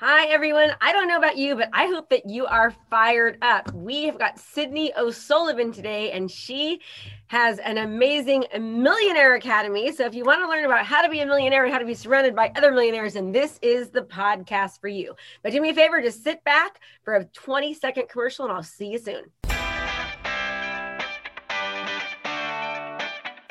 Hi, everyone. I don't know about you, but I hope that you are fired up. We have got Sydney O'Sullivan today, and she has an amazing Millionaire Academy. So, if you want to learn about how to be a millionaire and how to be surrounded by other millionaires, then this is the podcast for you. But do me a favor, just sit back for a 20 second commercial, and I'll see you soon.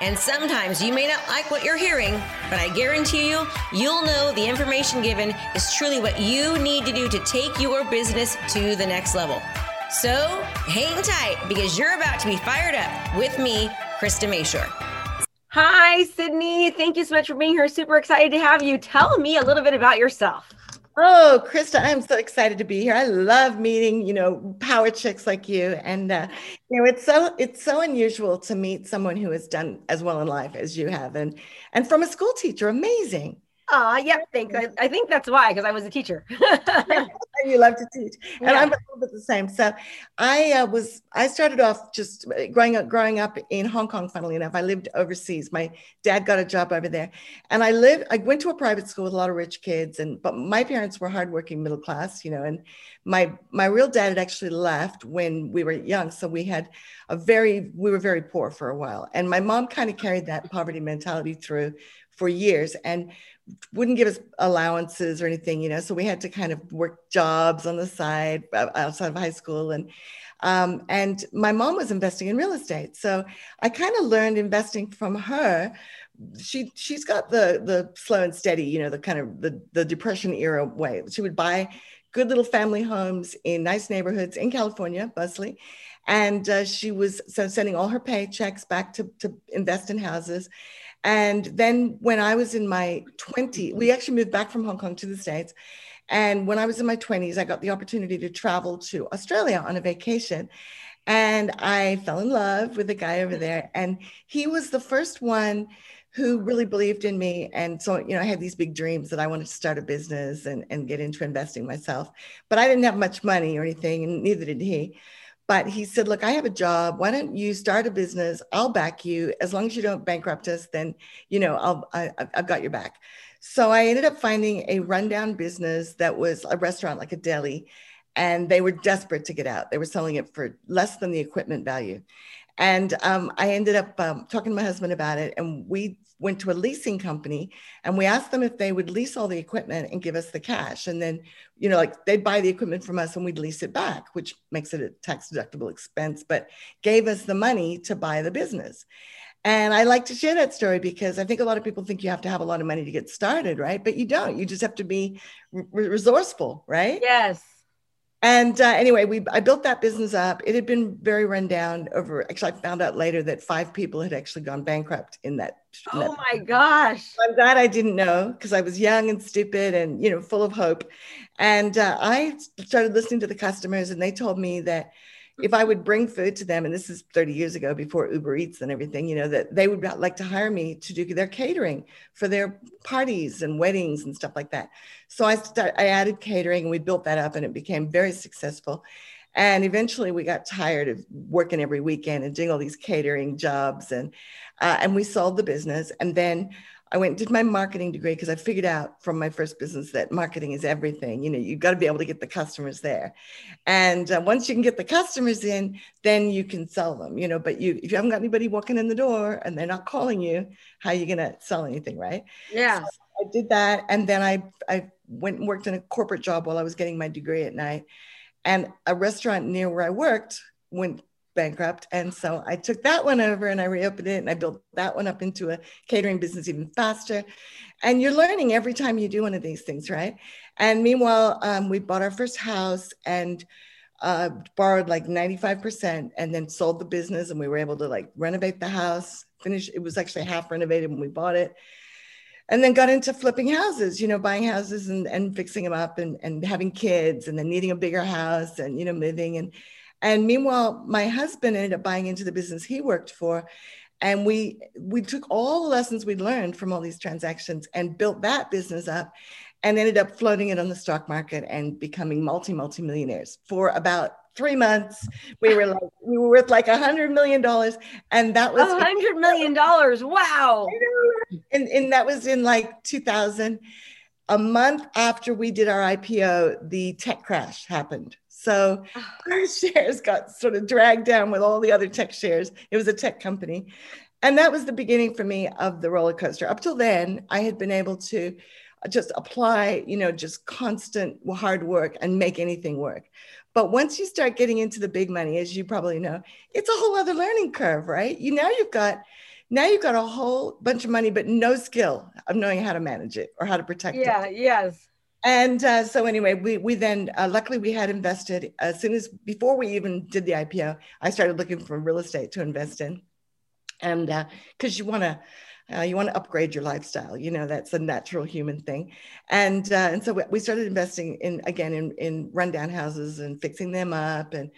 And sometimes you may not like what you're hearing, but I guarantee you, you'll know the information given is truly what you need to do to take your business to the next level. So hang tight because you're about to be fired up with me, Krista Mashore. Hi, Sydney. Thank you so much for being here. Super excited to have you. Tell me a little bit about yourself. Oh, Krista, I'm so excited to be here. I love meeting, you know, power chicks like you. And uh, you know, it's so it's so unusual to meet someone who has done as well in life as you have. And and from a school teacher, amazing. Oh, yeah, thanks. I, I think that's why, because I was a teacher. you love to teach, and yeah. I'm a little bit the same. So, I uh, was I started off just uh, growing up growing up in Hong Kong. Funnily enough, I lived overseas. My dad got a job over there, and I lived. I went to a private school with a lot of rich kids, and but my parents were hardworking middle class, you know. And my my real dad had actually left when we were young, so we had a very we were very poor for a while, and my mom kind of carried that poverty mentality through for years, and wouldn't give us allowances or anything, you know. So we had to kind of work jobs on the side uh, outside of high school, and um, and my mom was investing in real estate, so I kind of learned investing from her. She she's got the the slow and steady, you know, the kind of the the depression era way. She would buy good little family homes in nice neighborhoods in California, mostly. And uh, she was so sending all her paychecks back to, to invest in houses. And then when I was in my 20s, we actually moved back from Hong Kong to the States. And when I was in my 20s, I got the opportunity to travel to Australia on a vacation. And I fell in love with a guy over there. And he was the first one who really believed in me. And so, you know, I had these big dreams that I wanted to start a business and, and get into investing myself. But I didn't have much money or anything, and neither did he. But he said, Look, I have a job. Why don't you start a business? I'll back you. As long as you don't bankrupt us, then, you know, I'll, I, I've got your back. So I ended up finding a rundown business that was a restaurant, like a deli, and they were desperate to get out. They were selling it for less than the equipment value. And um, I ended up um, talking to my husband about it, and we went to a leasing company and we asked them if they would lease all the equipment and give us the cash. And then, you know, like they'd buy the equipment from us and we'd lease it back, which makes it a tax deductible expense, but gave us the money to buy the business. And I like to share that story because I think a lot of people think you have to have a lot of money to get started, right? But you don't. You just have to be resourceful, right? Yes. And uh, anyway, we I built that business up. It had been very run down over. Actually, I found out later that five people had actually gone bankrupt in that. Oh that. my gosh! I'm glad I didn't know because I was young and stupid and you know full of hope. And uh, I started listening to the customers, and they told me that if I would bring food to them, and this is 30 years ago before Uber Eats and everything, you know, that they would like to hire me to do their catering for their parties and weddings and stuff like that. So I start, I added catering and we built that up and it became very successful. And eventually we got tired of working every weekend and doing all these catering jobs and uh, and we sold the business. And then I went did my marketing degree because I figured out from my first business that marketing is everything. You know, you've got to be able to get the customers there, and uh, once you can get the customers in, then you can sell them. You know, but you if you haven't got anybody walking in the door and they're not calling you, how are you going to sell anything, right? Yeah. So I did that, and then I I went and worked in a corporate job while I was getting my degree at night, and a restaurant near where I worked went bankrupt. And so I took that one over and I reopened it and I built that one up into a catering business even faster. And you're learning every time you do one of these things, right? And meanwhile, um, we bought our first house and uh, borrowed like 95% and then sold the business and we were able to like renovate the house, finish. It was actually half renovated when we bought it. And then got into flipping houses, you know, buying houses and, and fixing them up and, and having kids and then needing a bigger house and, you know, moving. And And meanwhile, my husband ended up buying into the business he worked for. And we we took all the lessons we'd learned from all these transactions and built that business up and ended up floating it on the stock market and becoming multi multi millionaires for about three months. We were like we were worth like a hundred million dollars, and that was a hundred million dollars. Wow! And and that was in like 2000. A month after we did our IPO, the tech crash happened. So our shares got sort of dragged down with all the other tech shares. It was a tech company. And that was the beginning for me of the roller coaster. Up till then, I had been able to just apply, you know, just constant hard work and make anything work. But once you start getting into the big money, as you probably know, it's a whole other learning curve, right? You now you've got now you've got a whole bunch of money, but no skill of knowing how to manage it or how to protect yeah, it. Yeah, yes. And uh, so anyway, we we then uh, luckily we had invested as soon as before we even did the IPO, I started looking for real estate to invest in, and because uh, you want to uh, you want to upgrade your lifestyle. You know, that's a natural human thing. And uh, and so we started investing in again in in rundown houses and fixing them up. And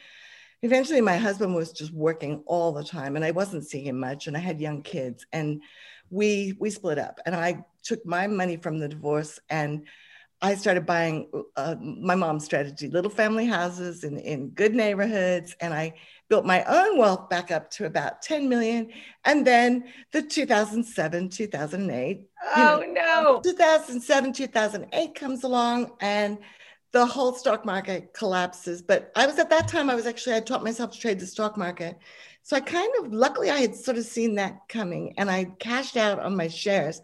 eventually, my husband was just working all the time, and I wasn't seeing him much. And I had young kids, and we we split up. And I took my money from the divorce and I started buying uh, my mom's strategy, little family houses in, in good neighborhoods. And I built my own wealth back up to about 10 million. And then the 2007, 2008. Oh, you know, no. 2007, 2008 comes along and the whole stock market collapses. But I was at that time, I was actually, I taught myself to trade the stock market. So I kind of, luckily, I had sort of seen that coming and I cashed out on my shares.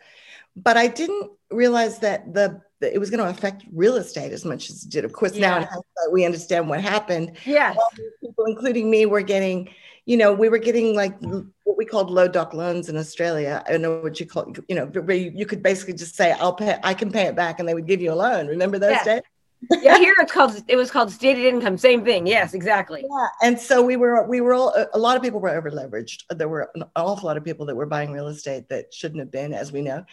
But I didn't realize that the it was going to affect real estate as much as it did. Of course, yeah. now we understand what happened. Yeah, people, including me, were getting, you know, we were getting like what we called low doc loans in Australia. I don't know what you call, you know, where you, could basically just say, "I'll pay, I can pay it back," and they would give you a loan. Remember those yeah. days? yeah, here it's called it was called stated income. Same thing. Yes, exactly. Yeah, and so we were we were all a lot of people were over leveraged. There were an awful lot of people that were buying real estate that shouldn't have been, as we know.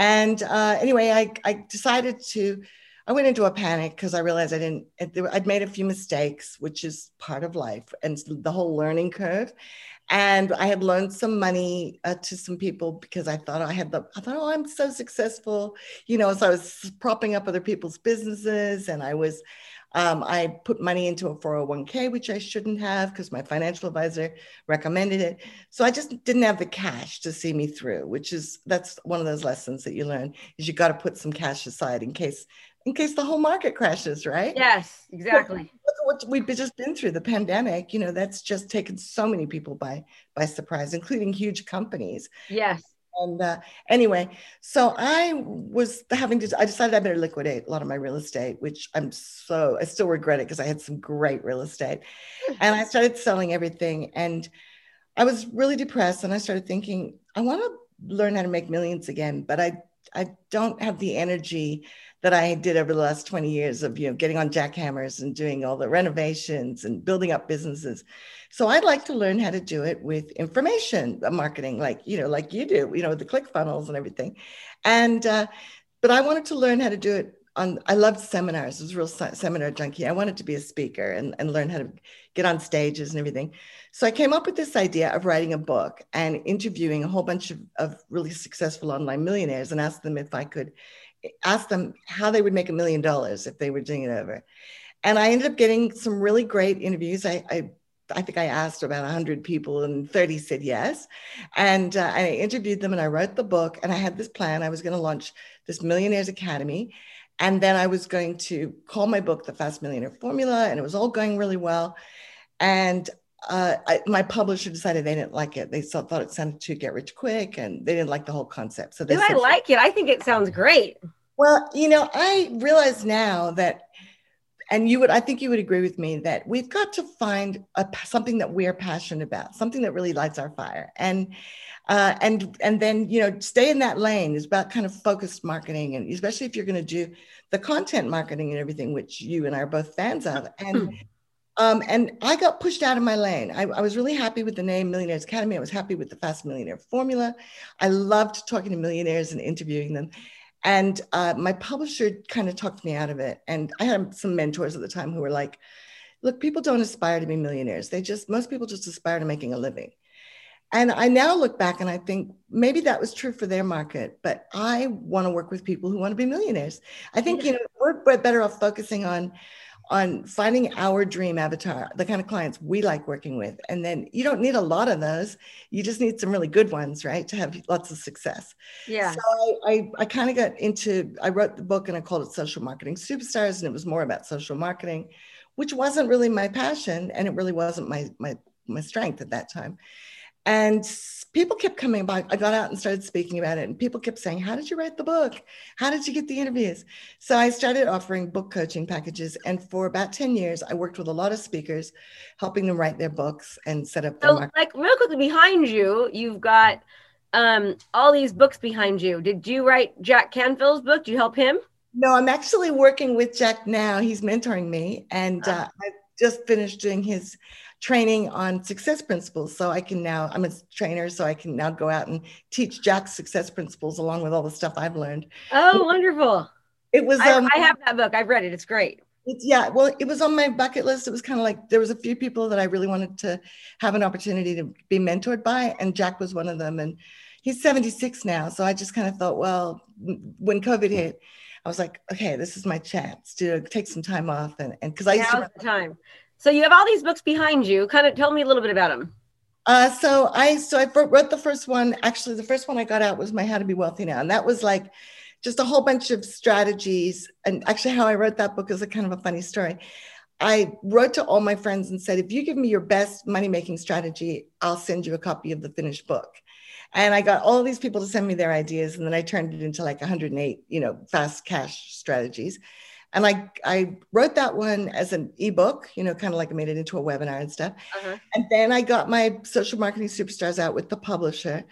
And uh, anyway, I, I decided to, I went into a panic because I realized I didn't, I'd made a few mistakes, which is part of life and the whole learning curve. And I had loaned some money uh, to some people because I thought I had the, I thought, oh, I'm so successful, you know. So I was propping up other people's businesses and I was, um, I put money into a 401k, which I shouldn't have because my financial advisor recommended it. So I just didn't have the cash to see me through, which is that's one of those lessons that you learn is you got to put some cash aside in case in case the whole market crashes, right? Yes, exactly. What we've just been through the pandemic, you know, that's just taken so many people by by surprise, including huge companies. Yes. And uh, anyway, so I was having to, I decided I better liquidate a lot of my real estate, which I'm so, I still regret it because I had some great real estate. And I started selling everything. And I was really depressed. And I started thinking, I want to learn how to make millions again, but I, I don't have the energy that I did over the last 20 years of, you know, getting on jackhammers and doing all the renovations and building up businesses. So I'd like to learn how to do it with information marketing, like, you know, like you do, you know, the ClickFunnels and everything. And, uh, but I wanted to learn how to do it on, I loved seminars. I was a real seminar junkie. I wanted to be a speaker and, and learn how to get on stages and everything. So I came up with this idea of writing a book and interviewing a whole bunch of, of really successful online millionaires and asked them if I could ask them how they would make a million dollars if they were doing it over. And I ended up getting some really great interviews. I, I, I think I asked about 100 people and 30 said yes. And uh, I interviewed them and I wrote the book. And I had this plan. I was going to launch this Millionaires Academy. And then I was going to call my book The Fast Millionaire Formula. And it was all going really well. And uh, I, my publisher decided they didn't like it. They thought it sounded too get rich quick, and they didn't like the whole concept. So they. I like it. I think it sounds great. Well, you know, I realize now that, and you would, I think you would agree with me that we've got to find a, something that we're passionate about, something that really lights our fire, and uh, and and then you know, stay in that lane. is about kind of focused marketing, and especially if you're going to do the content marketing and everything, which you and I are both fans of, and. Um, and I got pushed out of my lane. I, I, was really happy with the name Millionaires Academy. I was happy with the Fast Millionaire formula. I loved talking to millionaires and interviewing them. And uh, my publisher kind of talked me out of it. And I had some mentors at the time who were like, look, people don't aspire to be millionaires. They just, most people just aspire to making a living. And I now look back and I think maybe that was true for their market, but I want to work with people who want to be millionaires. I think, you know, we're better off focusing on on finding our dream avatar, the kind of clients we like working with. And then you don't need a lot of those. You just need some really good ones, right? To have lots of success. Yeah. So I, I, I kind of got into, I wrote the book and I called it Social Marketing Superstars. And it was more about social marketing, which wasn't really my passion. And it really wasn't my, my, my strength at that time. And people kept coming by. I got out and started speaking about it, and people kept saying, How did you write the book? How did you get the interviews? So I started offering book coaching packages. And for about 10 years, I worked with a lot of speakers, helping them write their books and set up so, like, real quickly, behind you, you've got um, all these books behind you. Did you write Jack Canfield's book? Do you help him? No, I'm actually working with Jack now. He's mentoring me, and uh, I just finished doing his training on success principles. So I can now, I'm a trainer, so I can now go out and teach Jack's success principles along with all the stuff I've learned. Oh, wonderful. It was, I, um, I have that book. I've read it. It's great. It's, yeah, well, it was on my bucket list. It was kind of like there was a few people that I really wanted to have an opportunity to be mentored by, and Jack was one of them. And he's 76 now, so I just kind of thought, well, when COVID hit, I was like, okay, this is my chance to take some time off, and and because I used Now's to the time. So you have all these books behind you. Kind of tell me a little bit about them. Uh, so I so I wrote the first one. Actually, the first one I got out was my How to Be Wealthy Now, and that was like just a whole bunch of strategies. And actually, how I wrote that book is a kind of a funny story. I wrote to all my friends and said, if you give me your best money making strategy, I'll send you a copy of the finished book. And I got all these people to send me their ideas, and then I turned it into like 108, you know, fast cash strategies. And I, I wrote that one as an ebook, you know, kind of like I made it into a webinar and stuff. Uh-huh. And then I got my social marketing superstars out with the publisher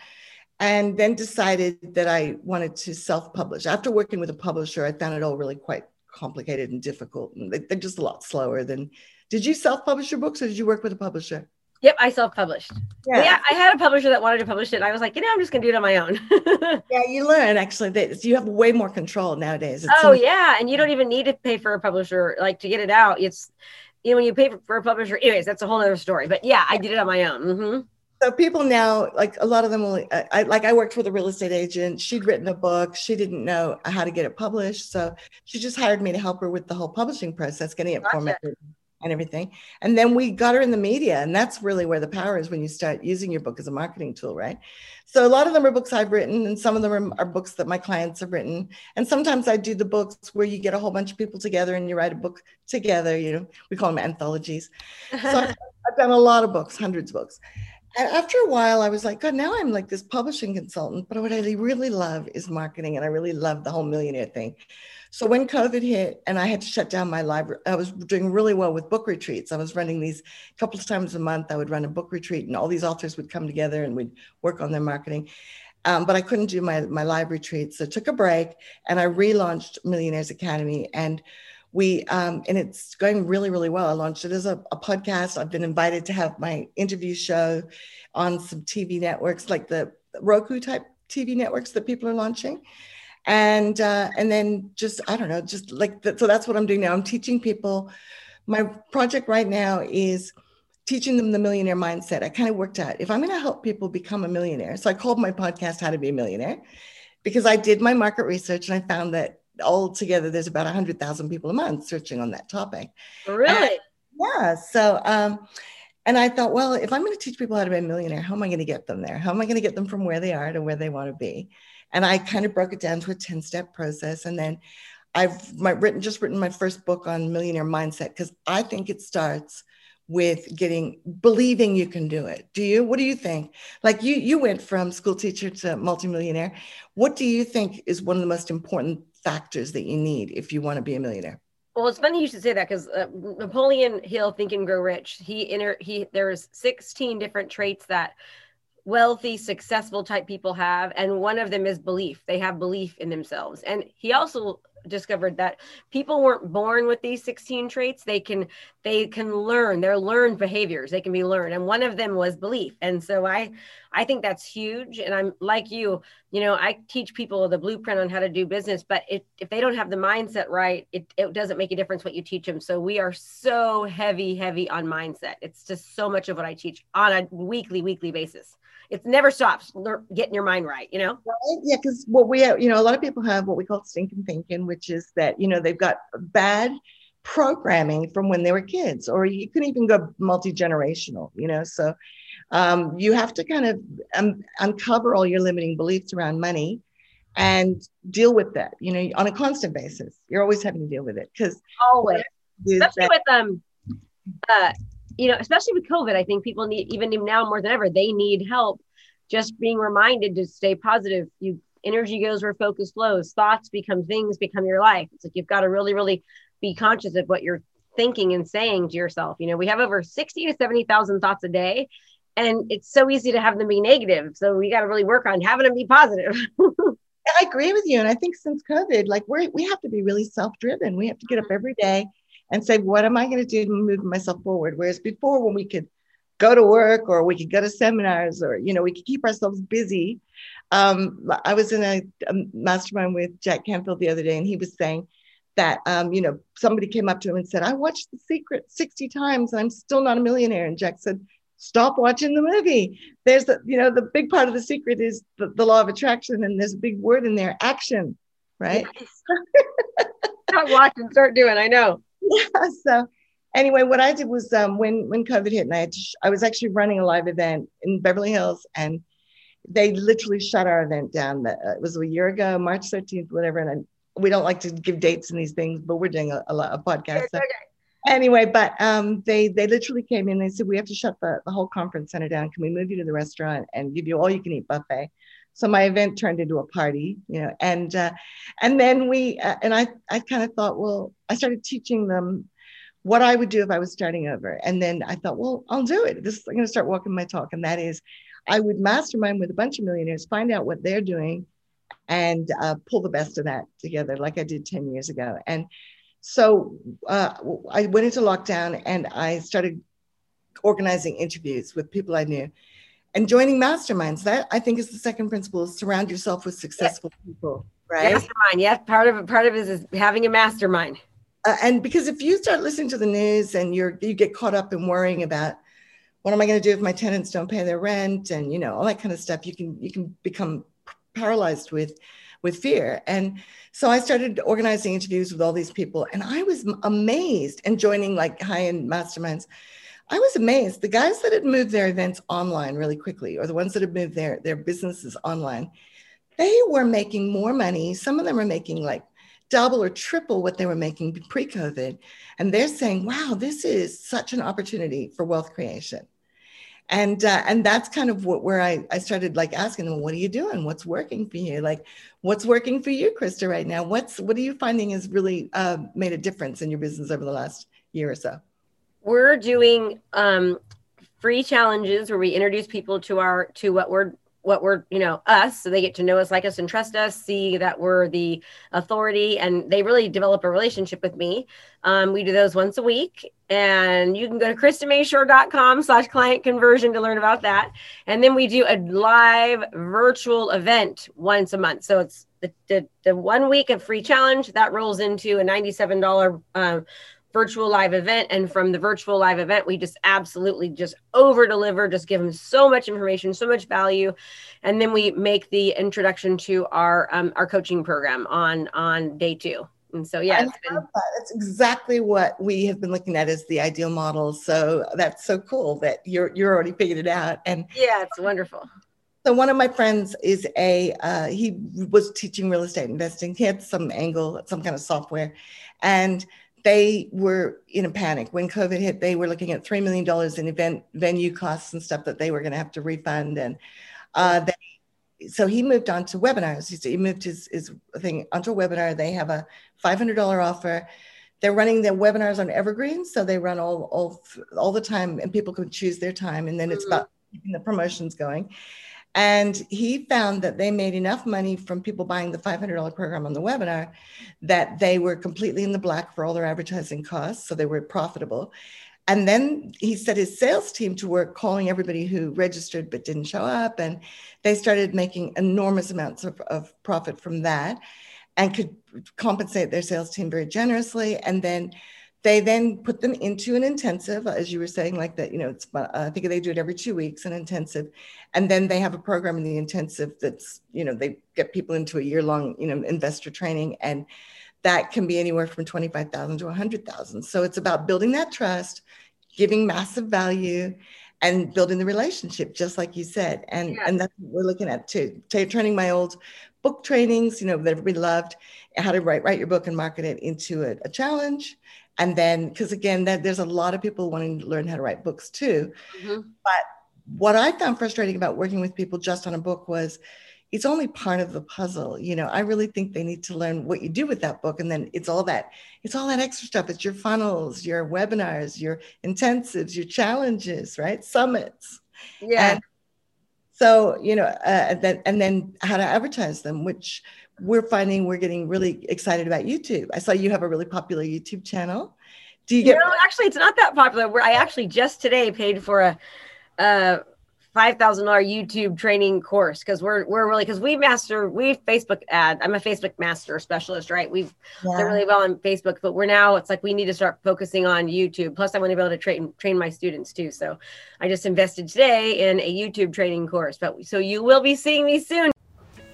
and then decided that I wanted to self publish. After working with a publisher, I found it all really quite complicated and difficult. And they're just a lot slower than. Did you self publish your books or did you work with a publisher? Yep, I self-published. Yeah. yeah. I had a publisher that wanted to publish it. And I was like, you know, I'm just gonna do it on my own. yeah, you learn actually that you have way more control nowadays. It's oh so yeah, and you don't even need to pay for a publisher like to get it out. It's you know when you pay for, a publisher. Anyways, that's a whole other story. But yeah, I did it on my own. Mm-hmm. So people now, like a lot of them, will. I, like I worked with a real estate agent. She'd written a book. She didn't know how to get it published, so she just hired me to help her with the whole publishing process, getting it gotcha. formatted and everything. And then we got her in the media. And that's really where the power is when you start using your book as a marketing tool, right? So a lot of them are books I've written, and some of them are, are, books that my clients have written. And sometimes I do the books where you get a whole bunch of people together and you write a book together. You know, we call them anthologies. So I've, I've done a lot of books, hundreds of books. After a while, I was like, God, now I'm like this publishing consultant. But what I really love is marketing, and I really love the whole millionaire thing. So when COVID hit and I had to shut down my library, I was doing really well with book retreats. I was running these a couple of times a month. I would run a book retreat and all these authors would come together and we'd work on their marketing. Um, but I couldn't do my, my live retreats. So I took a break and I relaunched Millionaires Academy. And we um, and it's going really really well i launched it as a, a, podcast i've been invited to have my interview show on some tv networks like the roku type tv networks that people are launching and uh, and then just I don't know, just like so that's what I'm doing now. I'm teaching people. My project right now is teaching them the millionaire mindset. I kind of worked out if I'm going to help people become a millionaire. So I called my podcast "How to Be a Millionaire" because I did my market research and I found that all together there's about 100,000 people a month searching on that topic. Really? And, yeah. So um, and I thought, well, if I'm going to teach people how to be a millionaire, how am I going to get them there? How am I going to get them from where they are to where they want to be? And I kind of broke it down to a 10 step process. And then I've my, written just written my first book on millionaire mindset because I think it starts with getting believing you can do it. Do you? What do you think? Like you you went from school teacher to multimillionaire. What do you think is one of the most important factors that you need if you want to be a millionaire? Well, it's funny you should say that because uh, Napoleon Hill, Think and Grow Rich, he inter he there's 16 different traits that wealthy, successful type people have. And one of them is belief. They have belief in themselves. And he also discovered that people weren't born with these 16 traits. They can they can learn. They're learned behaviors. They can be learned. And one of them was belief. And so i i think that's huge. And i'm like you you know i teach people the blueprint on how to do business but it, if they don't have the mindset right it, it doesn't make a difference what you teach them. So we are so heavy heavy on mindset. It's just so much of what i teach on a weekly weekly basis. It never stops getting your mind right you know? Right? yeah because what we have you know a lot of people have what we call stinking thinking which is that you know they've got bad programming from when they were kids, or you can even go multi generational, you know. So um, you have to kind of um, uncover all your limiting beliefs around money and deal with that, you know, on a constant basis. You're always having to deal with it because always, especially that- with um, uh, you know, especially with COVID, I think people need even now more than ever, they need help. Just being reminded to stay positive. You energy goes where focus flows. Thoughts become things, become your life. It's like you've got to really, really be conscious of what you're thinking and saying to yourself. You know, we have over 60 to 70,000 thoughts a day, and it's so easy to have them be negative. So we got to really work on having them be positive. I agree with you. And I think since COVID, like we we have to be really self-driven. We have to get up mm-hmm. every day and say, what am I going to do to move myself forward? Whereas before, when we could go to work or we could go to seminars or, you know, we could keep ourselves busy. Um, I was in a, a mastermind with Jack Canfield the other day, and he was saying, that um, you know somebody came up to him and said i watched the secret 60 times. And i'm still not a millionaire. And jack said stop watching the movie. There's the you know the big part of the secret is the, the law of attraction and there's a big word in there action right? Start watching. Start doing. I know. Yeah so anyway what i did was um, when when covid hit and i sh- i was actually running a live event in beverly hills and they literally shut our event down uh, it was a year ago march 13th whatever and I, we don't like to give dates and these things, but we're doing a, a, a podcast. So. Okay. Anyway, but um, they they literally came in. They said we have to shut the, the whole conference center down. Can we move you to the restaurant and give you all you can eat buffet? So my event turned into a party, you know, and uh, and then we uh, and I I kind of thought, well, I started teaching them what I would do if I was starting over, and then I thought, well, I'll do it. This I'm going to start walking my talk, and that is, I would mastermind with a bunch of millionaires, find out what they're doing, and uh, pull the best of that together, like I did 10 years ago. And so uh, I went into lockdown and I started organizing interviews with people I knew and joining masterminds. That I think is the second principle: is surround yourself with successful yeah. people. Right? Mastermind. Yes, part of it. Part of it is having a mastermind. Uh, and because if you start listening to the news and you're you get caught up in worrying about what am I going to do if my tenants don't pay their rent and you know all that kind of stuff, you can you can become paralyzed with with fear. And so I started organizing interviews with all these people, and I was amazed and joining like high end masterminds. I was amazed. The guys that had moved their events online really quickly, or the ones that had moved their, their businesses online, they were making more money. Some of them were making like double or triple what they were making pre COVID. And they're saying, wow, this is such an opportunity for wealth creation. And uh, and that's kind of what where I, I started like asking them what are you doing? What's working for you? Like what's working for you krista right now? What's what are you finding has really uh, made a difference in your business over the last year or so? We're doing um, free challenges where we introduce people to our to what we're what we're you know us so they get to know us like us and trust us see that we're the authority and they really develop a relationship with me. Um, we do those once a week and you can go to kristamashore.com slash client conversion to learn about that. And then we do a live virtual event once a month. So it's the, the, the one week of free challenge that rolls into a $97 um, virtual live event and from the virtual live event we just absolutely just over deliver just give them so much information so much value. And then we make the introduction to our um, our coaching program on on day two. And so yeah it's been- that. that's exactly what we have been looking at as the ideal model. So that's so cool that you're you're already figured it out. And yeah it's wonderful. so one of my friends is a uh, he was teaching real estate investing. He had some angle some kind of software. And they were in a panic when COVID hit. They were looking at $3 million in event venue costs and stuff that they were going to have to refund. And uh, they, so he moved on to webinars. He, moved his, his thing onto a webinar. They have a $500 offer. They're running their webinars on Evergreen. So they run all, all, all the time and people can choose their time. And then it's mm-hmm. about keeping the promotions going. And he found that they made enough money from people buying the $500 program on the webinar that they were completely in the black for all their advertising costs. So they were profitable. And then he set his sales team to work calling everybody who registered but didn't show up. And they started making enormous amounts of, of profit from that and could compensate their sales team very generously. And then they then put them into an intensive, as you were saying, like that, you know, it's, uh, I think they do it every two weeks, an intensive. And then they have a program in the intensive that's, you know, they get people into a year long, you know, investor training. And that can be anywhere from 25,000 to 100,000. So it's about building that trust, giving massive value, and building the relationship, just like you said. And, yeah. and that's what we're looking at too. Turning my old book trainings, you know, that everybody loved, how to write, write your book and market it into a, a challenge. And then because again that there's a lot of people wanting to learn how to write books too. Mm-hmm. but what i found frustrating about working with people just on a book was it's only part of the puzzle. You know i really think they need to learn what you do with that book. And then it's all that it's all that extra stuff. It's your funnels your webinars your intensives your challenges right? Summits. Yeah. And so you know uh, and then and then how to advertise them which we're finding we're getting really excited about YouTube. I saw you have a really popular YouTube channel. Do you get? No, actually, it's not that popular. Where I actually just today paid for a, five thousand dollar YouTube training course because we're we're really because we master we Facebook ad. I'm a Facebook master specialist, right? We've yeah. done really well on Facebook, but we're now it's like we need to start focusing on YouTube. Plus, I want to be able to train train my students too. So, I just invested today in a YouTube training course. But so you will be seeing me soon.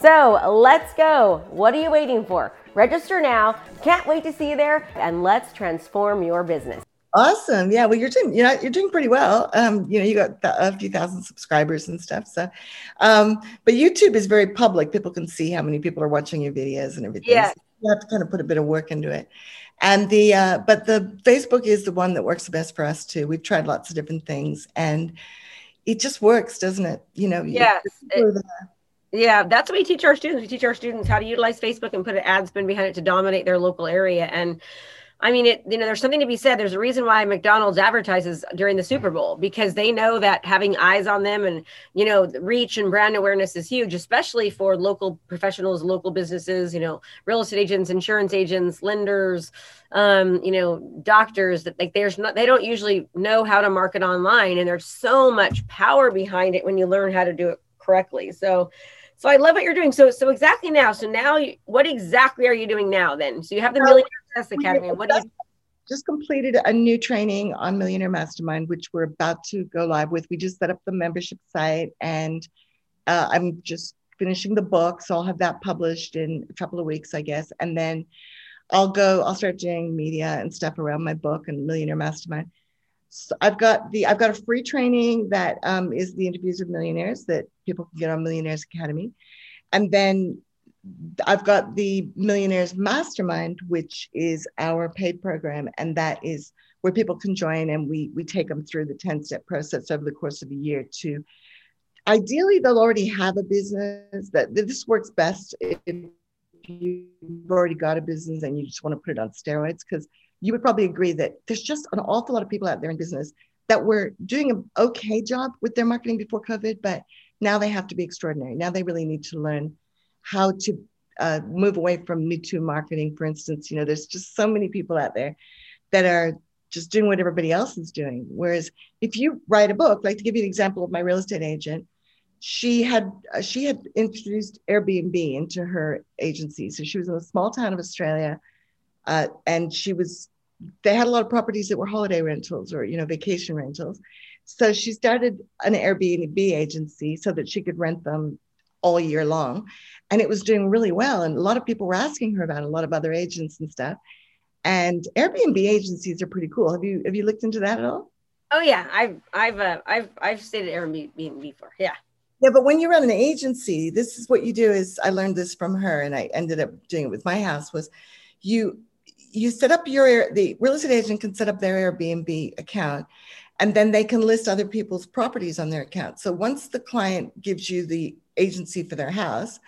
So let's go. What are you waiting for? Register now. Can't wait to see you there, and let's transform your business. Awesome. Yeah. Well, you're doing, you know, you're doing pretty well. Um, you know, you got a few thousand subscribers and stuff. So, um, but YouTube is very public. People can see how many people are watching your videos and everything. Yeah. So you have to kind of put a bit of work into it. And the, uh, but the Facebook is the one that works the best for us too. We've tried lots of different things and it just works, doesn't it? You know, yes. It, yeah, that's what we teach our students. We teach our students how to utilize Facebook and put an ad spin behind it to dominate their local area. And I mean, it, you know, there's something to be said. There's a reason why McDonald's advertises during the Super Bowl because they know that having eyes on them and, you know, reach and brand awareness is huge, especially for local professionals, local businesses, you know, real estate agents, insurance agents, lenders, um, you know, doctors that like there's not, they don't usually know how to market online. And there's so much power behind it when you learn how to do it correctly. So, so I love what you're doing. So so exactly now. So now, you, what exactly are you doing now? Then, so you have the Millionaire Success Academy. What do you? Just completed a new training on Millionaire Mastermind, which we're about to go live with. We just set up the membership site, and uh, I'm just finishing the book, so I'll have that published in a couple of weeks, I guess, and then I'll go. I'll start doing media and stuff around my book and Millionaire Mastermind so I've got the I've got a free training that um, is the interviews with millionaires that people can get on Millionaires Academy, and then I've got the Millionaires Mastermind, which is our paid program, and that is where people can join, and we we take them through the ten step process over the course of a year to. Ideally, they'll already have a business. That this works best if you've already got a business and you just want to put it on steroids because you would probably agree that there's just an awful lot of people out there in business that were doing an okay job with their marketing before COVID, but now they have to be extraordinary. Now they really need to learn how to uh, move away from Me Too marketing, for instance. You know, there's just so many people out there that are just doing what everybody else is doing. Whereas if you write a book, like to give you an example of my real estate agent, she had uh, she had introduced Airbnb into her agency. So she was in a small town of Australia uh, and she was, they had a lot of properties that were holiday rentals or, you know, vacation rentals. So she started an Airbnb agency so that she could rent them all year long. And it was doing really well. And a lot of people were asking her about it, a lot of other agents and stuff. And Airbnb agencies are pretty cool. Have you have you looked into that at all? Oh yeah, I've I've uh, I've I've stayed at Airbnb before. Yeah. Yeah, but when you run an agency, this is what you do is I learned this from her and I ended up doing it with my house was you you set up your the real estate agent can set up their Airbnb account and then they can list other people's properties on their account. So once the client gives you the agency for their house,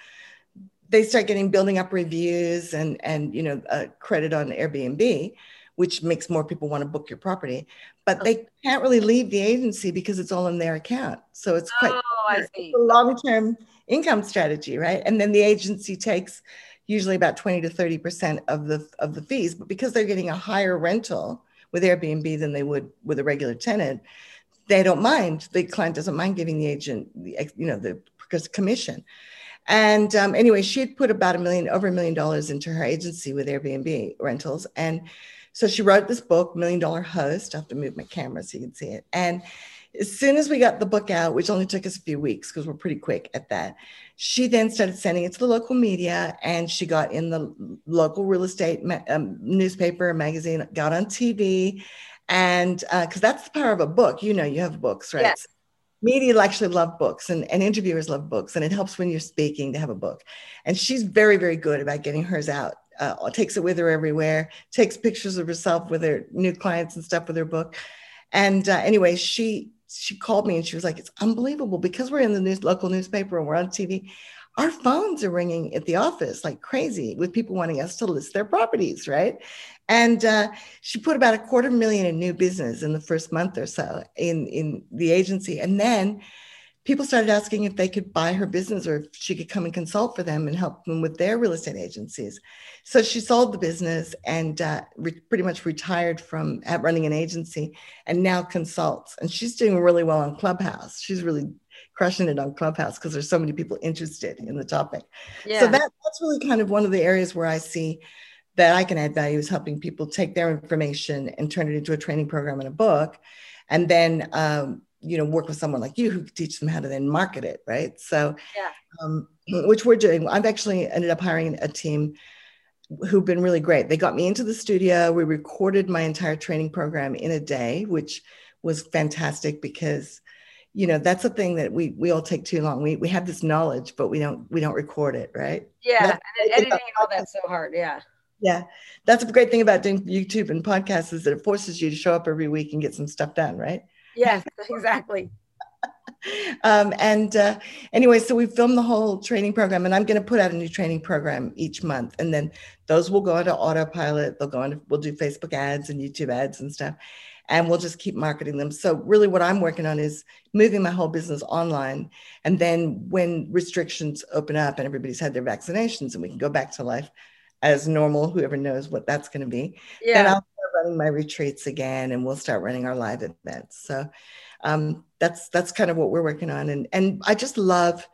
they start getting building up reviews and and you know uh, credit on Airbnb, which makes more people want to book your property. But they can't really leave the agency because it's all in their account. So it's quite oh, I see. a long term income strategy, right? And then the agency takes usually about 20 to 30 percent of the of the fees, but because they're getting a higher rental with Airbnb than they would with a regular tenant, they don't mind. The client doesn't mind giving the agent the you know the commission. And um, anyway, she had put about a million, over a million dollars into her agency with Airbnb rentals. And so she wrote this book, Million Dollar Host. I have to move my camera so you can see it. And as soon as we got the book out, which only took us a few weeks because we're pretty quick at that, she then started sending it to the local media and she got in the local real estate um, newspaper magazine, got on TV. And because uh, that's the power of a book, you know, you have books, right? Yes media actually love books and, and interviewers love books and it helps when you're speaking to have a book and she's very very good about getting hers out uh, takes it with her everywhere takes pictures of herself with her new clients and stuff with her book and uh, anyway she she called me and she was like it's unbelievable because we're in the news local newspaper and we're on tv our phones are ringing at the office like crazy with people wanting us to list their properties, right? And uh, she put about a quarter million in new business in the first month or so in, in the agency. And then people started asking if they could buy her business or if she could come and consult for them and help them with their real estate agencies. So she sold the business and uh, re- pretty much retired from running an agency and now consults. And she's doing really well on Clubhouse. She's really crushing it on Clubhouse because there's so many people interested in the topic. Yeah. So that, that's really kind of one of the areas where I see that I can add value is helping people take their information and turn it into a training program and a book, and then um, you know work with someone like you who teach them how to then market it, right? So, yeah. um, which we're doing. I've actually ended up hiring a team who've been really great. They got me into the studio. We recorded my entire training program in a day, which was fantastic because you know that's a thing that we we all take too long we we have this knowledge but we don't we don't record it right yeah that's and editing and all that's so hard yeah yeah that's a great thing about doing youtube and podcasts is that it forces you to show up every week and get some stuff done right yes exactly um, and uh, anyway so we filmed the whole training program and i'm going to put out a new training program each month and then those will go into autopilot they'll go into we'll do facebook ads and youtube ads and stuff and we'll just keep marketing them. So really what I'm working on is moving my whole business online. And then when restrictions open up and everybody's had their vaccinations and we can go back to life as normal, whoever knows what that's going to be, yeah. then I'll start running my retreats again and we'll start running our live events. So um, that's that's kind of what we're working on. And and I just love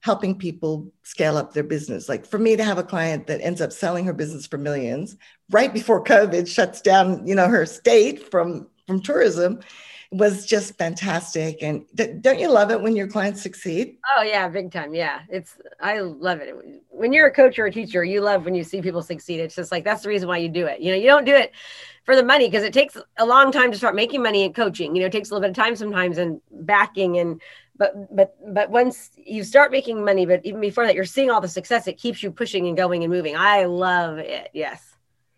helping people scale up their business. Like for me to have a client that ends up selling her business for millions right before COVID shuts down, you know, her state from from tourism was just fantastic. And don't you love it when your clients succeed? Oh yeah, big time. Yeah, it's I love it. When you're a coach or a teacher, you love when you see people succeed. It's just like that's the reason why you do it. You know, you don't do it for the money because it takes a long time to start making money in coaching. You know, it takes a little bit of time sometimes and backing and but but but once you start making money, but even before that, you're seeing all the success. It keeps you pushing and going and moving. I love it. Yes.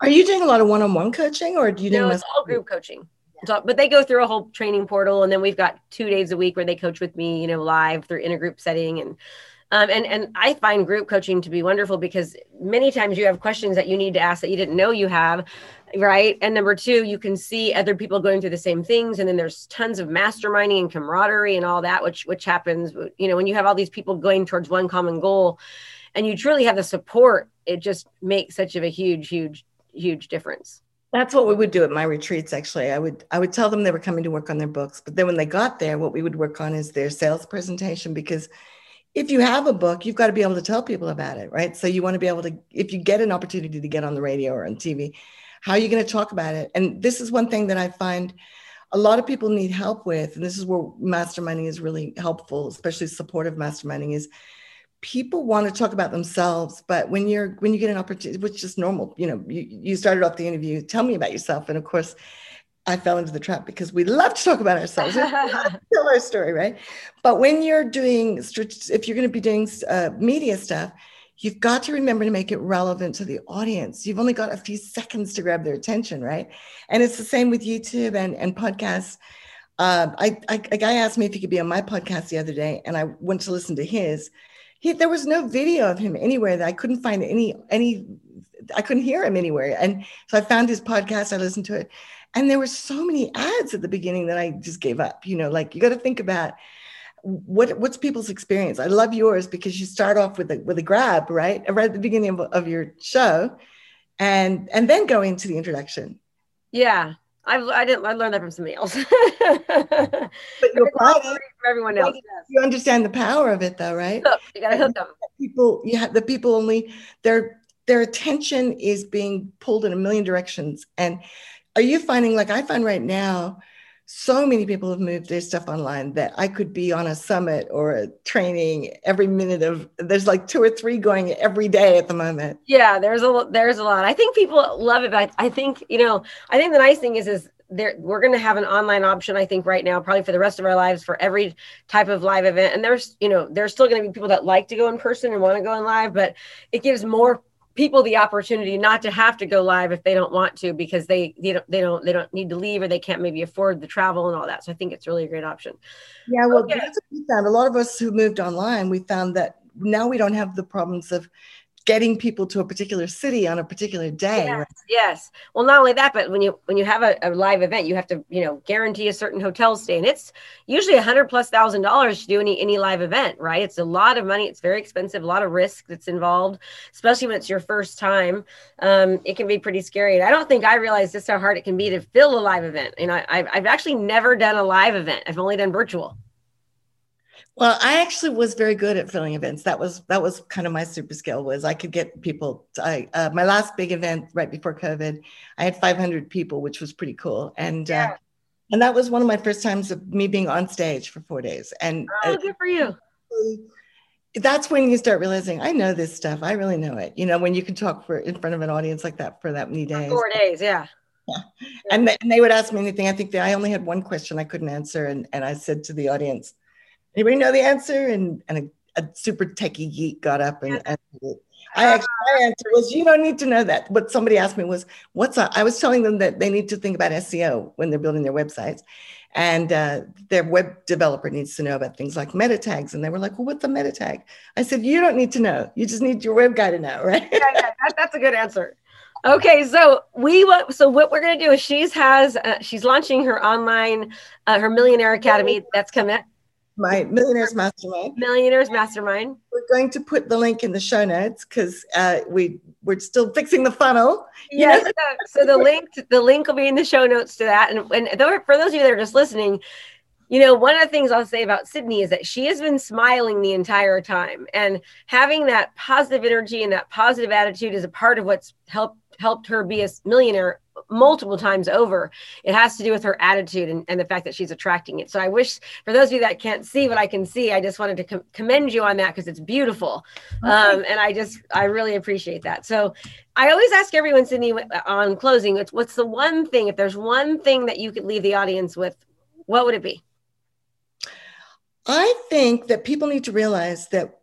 Are you doing a lot of one-on-one coaching, or do you do? No, it's all group coaching. But they go through a whole training portal, and then we've got two days a week where they coach with me, you know, live through in a group setting, and um, and and I find group coaching to be wonderful because many times you have questions that you need to ask that you didn't know you have, right? And number two, you can see other people going through the same things, and then there's tons of masterminding and camaraderie and all that, which which happens, you know, when you have all these people going towards one common goal, and you truly have the support. It just makes such of a huge, huge, huge difference. That's what we would do at my retreats. Actually, I would I would tell them they were coming to work on their books, but then when they got there, what we would work on is their sales presentation because if you have a book, you've got to be able to tell people about it, right? So you want to be able to, if you get an opportunity to get on the radio or on TV, how are you going to talk about it? And this is one thing that I find a lot of people need help with, and this is where masterminding is really helpful, especially supportive masterminding, is people want to talk about themselves but when you're when you get an opportunity which is normal you know you, you started off the interview tell me about yourself and of course I fell into the trap because we love to talk about ourselves, tell our story, right? But when you're doing, if you're going to be doing uh, media stuff, you've got to remember to make it relevant to the audience. You've only got a few seconds to grab their attention, right? And it's the same with YouTube and, and podcasts. Uh, I, I, a guy asked me if he could be on my podcast the other day, and I went to listen to his. He, there was no video of him anywhere that I couldn't find any any I couldn't hear him anywhere. And so I found his podcast, I listened to it, and there were so many ads at the beginning that I just gave up. You know, like you got to think about what what's people's experience. I love yours because you start off with a with a grab, right, right at the beginning of, of your show, and and then go into the introduction. Yeah, I I didn't I learned that from somebody else. but you're for everyone else. You understand the power of it, though, right? Hook. You got to hook them. People, you have the people only their their attention is being pulled in a million directions, and are you finding like I find right now? So many people have moved their stuff online that I could be on a summit or a training every minute of. There's like two or three going every day at the moment. Yeah, there's a there's a lot. I think people love it, but I think you know I think the nice thing is is there we're going to have an online option i think right now probably for the rest of our lives for every type of live event and there's you know there's still going to be people that like to go in person and want to go in live but it gives more people the opportunity not to have to go live if they don't want to because they they don't they don't they don't need to leave or they can't maybe afford the travel and all that. So I think it's really a great option. Yeah, well, okay. that's what we found. A lot of us who moved online, we found that now we don't have the problems of getting people to a particular city on a particular day. Yes, yes. Well, not only that, but when you when you have a, a, live event, you have to you know guarantee a certain hotel stay, and it's usually a hundred plus thousand dollars to do any any live event, right? It's a lot of money. It's very expensive. A lot of risk that's involved, especially when it's your first time. Um, it can be pretty scary. And I don't think I realized just how hard it can be to fill a live event. And I, I've I've actually never done a live event. I've only done virtual. Well, I actually was very good at filling events. That was that was kind of my super skill was I could get people. To, I uh, my last big event right before COVID, I had 500 people, which was pretty cool, and uh, yeah. uh, and that was one of my first times of me being on stage for four days. And oh, good for you. That's when you start realizing I know this stuff. I really know it. You know, when you can talk for in front of an audience like that for that many days. Four days, yeah. Yeah. And, they, and they would ask me anything. I think that I only had one question I couldn't answer, and, and I said to the audience, anybody know the answer? And and a, a super techie geek got up and, and I actually my answer was you don't need to know that. What somebody asked me was what's up? I was telling them that they need to think about SEO when they're building their websites. And uh, their web developer needs to know about things like meta tags. And they were like, well, what's a meta tag? I said, you don't need to know. You just need your web guy to know, right? yeah, yeah that, that's a good answer. Okay, so we so what we're gonna do is she's has uh, she's launching her online uh, her millionaire academy that's coming my Millionaires Mastermind. Millionaires Mastermind. We're going to put the link in the show notes because uh, we we're still fixing the funnel. Yes. So, so, the link the link will be in the show notes to that. And, and for those of you that are just listening, you know, one of the things I'll say about Sydney is that she has been smiling the entire time, and having that positive energy and that positive attitude is a part of what's helped helped her be a millionaire multiple times over. It has to do with her attitude and, and the fact that she's attracting it. So I wish for those of you that can't see what I can see, I just wanted to com- commend you on that because it's beautiful. Um, and I just, I really appreciate that. So I always ask everyone, Sydney, on closing, what's the one thing, if there's one thing that you could leave the audience with, what would it be? I think that people need to realize that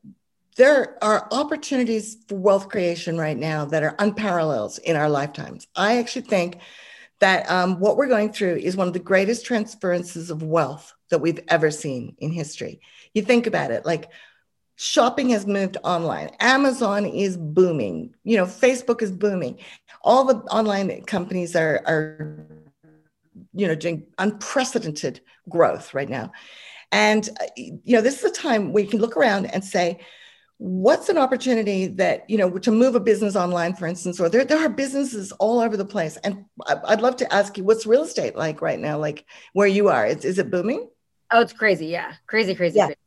there are opportunities for wealth creation right now that are unparalleled in our lifetimes. I actually think that um, what we're going through is one of the greatest transferences of wealth that we've ever seen in history. You think about it, like shopping has moved online, Amazon is booming, you know, Facebook is booming. All the online companies are, are you know, doing unprecedented growth right now. And, uh, you know, this is a time where you can look around and say, what's an opportunity that you know to move a business online for instance or there, there are businesses all over the place. And i'd love to ask you what's real estate like right now like where you are? Is, is it booming? Oh it's crazy. Yeah. Crazy crazy yeah. Crazy.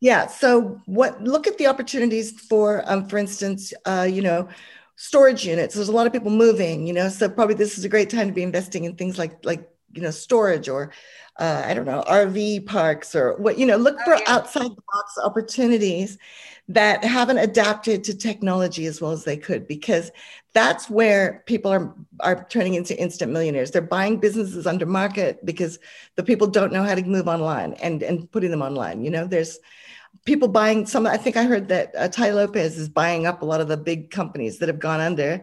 yeah. So what look at the opportunities for um, for instance uh, you know storage units. There's a lot of people moving you know so probably this is a great time to be investing in things like like you know storage or uh, I don't know RV parks or what you know look oh, for yeah. outside the box opportunities that haven't adapted to technology as well as they could because that's where people are are turning into instant millionaires they're buying businesses under market because the people don't know how to move online and and putting them online you know there's people buying some i think i heard that uh, Tai Lopez is buying up a lot of the big companies that have gone under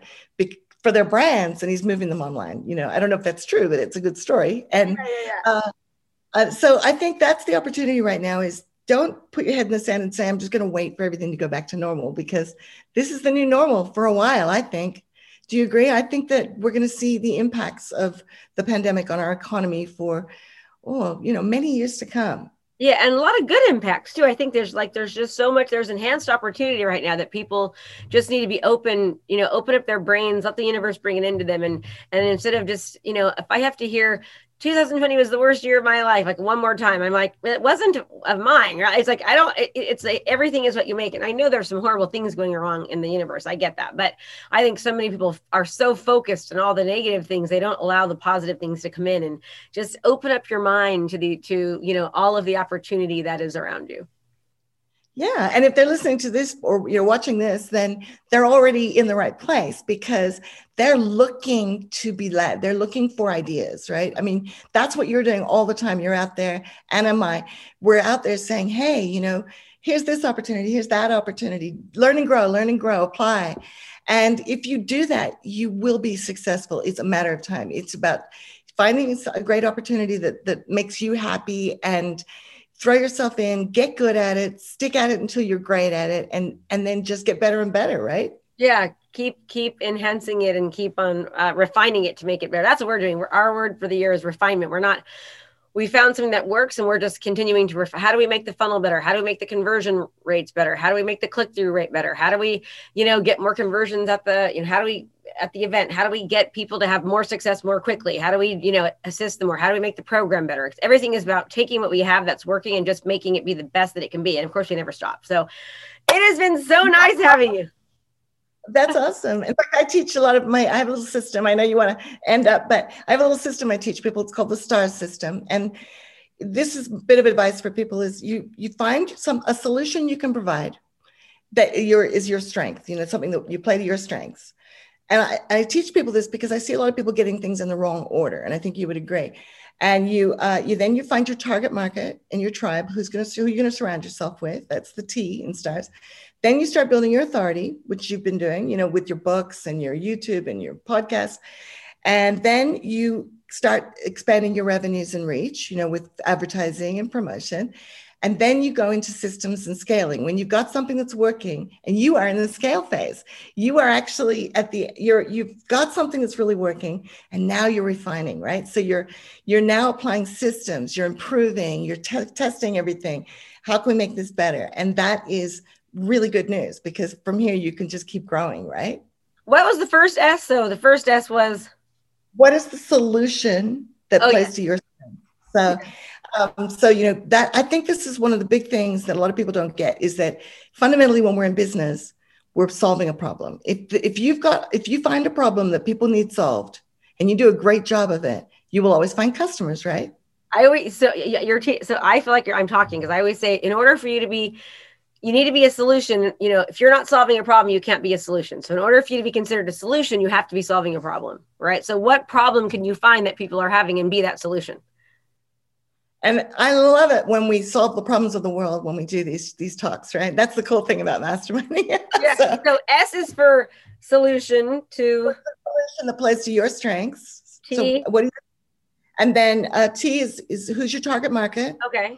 for their brands and he's moving them online you know i don't know if that's true but it's a good story and yeah, yeah, yeah. Uh, uh, so i think that's the opportunity right now is don't put your head in the sand and say, I'm just going to wait for everything to go back to normal because this is the new normal for a while, I think. Do you agree? I think that we're going to see the impacts of the pandemic on our economy for, oh, you know, many years to come. Yeah, and a lot of good impacts too. I think there's like there's just so much there's enhanced opportunity right now that people just need to be open, you know, open up their brains, let the universe bring it into them and and instead of just, you know, if I have to hear 2020 was the worst year of my life. Like one more time, I'm like, it wasn't of mine, right? It's like I don't. It, it's like everything is what you make, and I know there's some horrible things going wrong in the universe. I get that, but I think so many people are so focused on all the negative things, they don't allow the positive things to come in, and just open up your mind to the to you know all of the opportunity that is around you. Yeah. And if they're listening to this or you're watching this, then they're already in the right place because they're looking to be led. They're looking for ideas, right? I mean, that's what you're doing all the time. You're out there, and am I? We're out there saying, hey, you know, here's this opportunity, here's that opportunity. Learn and grow, learn and grow, apply. And if you do that, you will be successful. It's a matter of time. It's about finding a great opportunity that that makes you happy and throw yourself in, get good at it, stick at it until you're great at it, and and then just get better and better, right? Yeah, keep keep enhancing it and keep on uh, refining it to make it better. That's what we're doing. We're, our word for the year is refinement. We're not. We found something that works, and we're just continuing to. Ref- how do we make the funnel better? How do we make the conversion rates better? How do we make the click through rate better? How do we, you know, get more conversions at the, you know, how do we at the event how do we get people to have more success more quickly how do we you know assist them or how do we make the program better everything is about taking what we have that's working and just making it be the best that it can be and of course we never stop so it has been so nice having you that's awesome. In fact, I teach a lot of my, I have a little system. I know you want to end up, but I have a little system I teach people. It's called the STAR system. And this is a bit of advice for people is you, you find some, a solution you can provide that your is your strength, you know, something that you play to your strengths and I, I, teach people this because I see a lot of people getting things in the wrong order, and I think you would agree. And you, uh, you then you find your target market and your tribe, who's going to who you're going to surround yourself with. That's the T in stars. Then you start building your authority, which you've been doing, you know, with your books and your YouTube and your podcast. And then you start expanding your revenues and reach, you know, with advertising and promotion. And then you go into systems and scaling. When you've got something that's working and you are in the scale phase, you are actually at the you're you've got something that's really working and now you're refining, right? So you're you're now applying systems, you're improving, you're te- testing everything. How can we make this better? And that is really good news because from here you can just keep growing, right? What was the first S though? The first S was what is the solution that oh, plays yeah. to your so um, so you know that I think this is one of the big things that a lot of people don't get is that fundamentally when we're in business, we're solving a problem. If if you've got if you find a problem that people need solved and you do a great job of it, you will always find customers, right? I always so you're t- so I feel like I'm talking because I always say in order for you to be you need to be a solution. You know, if you're not solving a problem, you can't be a solution. So, in order for you to be considered a solution, you have to be solving a problem, right? So, what problem can you find that people are having and be that solution? And I love it when we solve the problems of the world when we do these these talks, right? That's the cool thing about masterminding. yeah. So, so, S is for solution to solution that plays to your strengths. T. So what do you, and then uh, T is is who's your target market? Okay.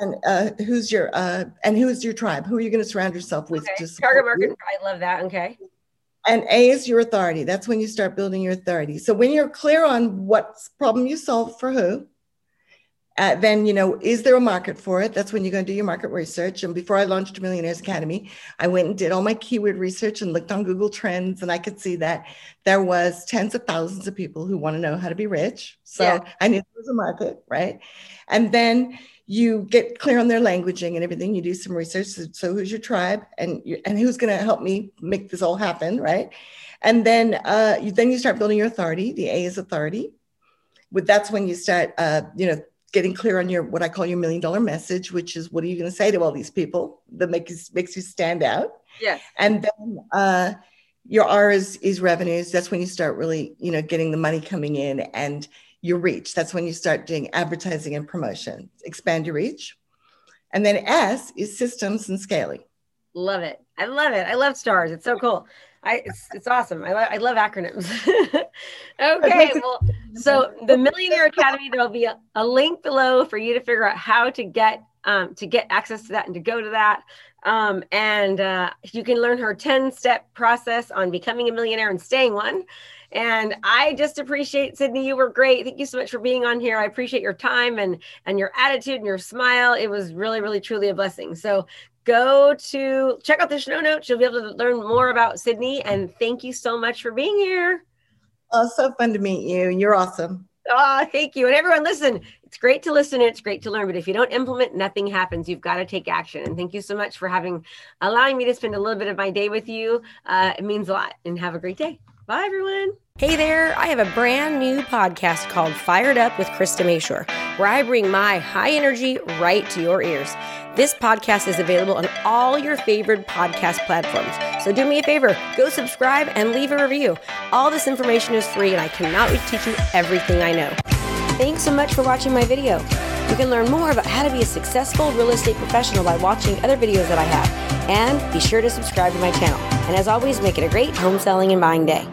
And uh, who's your uh, and who's your tribe? Who are you going to surround yourself with? Okay. target market. You? I love that. Okay. And A is your authority. That's when you start building your authority. So when you're clear on what problem you solve for who, uh, then you know is there a market for it that's when you're going to do your market research and before i launched millionaires academy i went and did all my keyword research and looked on google trends and i could see that there was tens of thousands of people who want to know how to be rich so yeah. i knew there was a market right and then you get clear on their languaging and everything you do some research so, so who's your tribe and you, and who's going to help me make this all happen right and then uh, you, then you start building your authority the a is authority but that's when you start uh, you know getting clear on your what I call your million dollar message, which is what are you going to say to all these people that makes you, makes you stand out. Yeah. And then uh, your R is is revenues. That's when you start really, you know, getting the money coming in and your reach. That's when you start doing advertising and promotion. Expand your reach. And then S is systems and scaling. Love it. I love it. I love stars. It's so cool. I it's, it's awesome. I, lo- I love acronyms. okay, well, so the Millionaire Academy, there will be a, a, link below for you to figure out how to get um, to get access to that and to go to that. Um, and uh, you can learn her 10 step process on becoming a millionaire and staying one. And I just appreciate Sydney. You were great. Thank you so much for being on here. I appreciate your time and and your attitude and your smile. It was really, really, truly a blessing. So go to check out the show notes. You'll be able to learn more about Sydney. And thank you so much for being here. Oh, so fun to meet you. You're awesome. Oh, thank you. And everyone, listen, it's great to listen and it's great to learn, but if you don't implement, nothing happens. You've got to take action. And thank you so much for having, allowing me to spend a little bit of my day with you. Uh, it means a lot. And have a great day. Bye, everyone. Hey there, I have a brand new podcast called Fired Up with Krista Mashore, where I bring my high energy right to your ears. This podcast is available on all your favorite podcast platforms. So do me a favor, go subscribe and leave a review. All this information is free and I cannot wait to teach you everything I know. Thanks so much for watching my video. You can learn more about how to be a successful real estate professional by watching other videos that I have. And be sure to subscribe to my channel. And as always, make it a great home selling and buying day.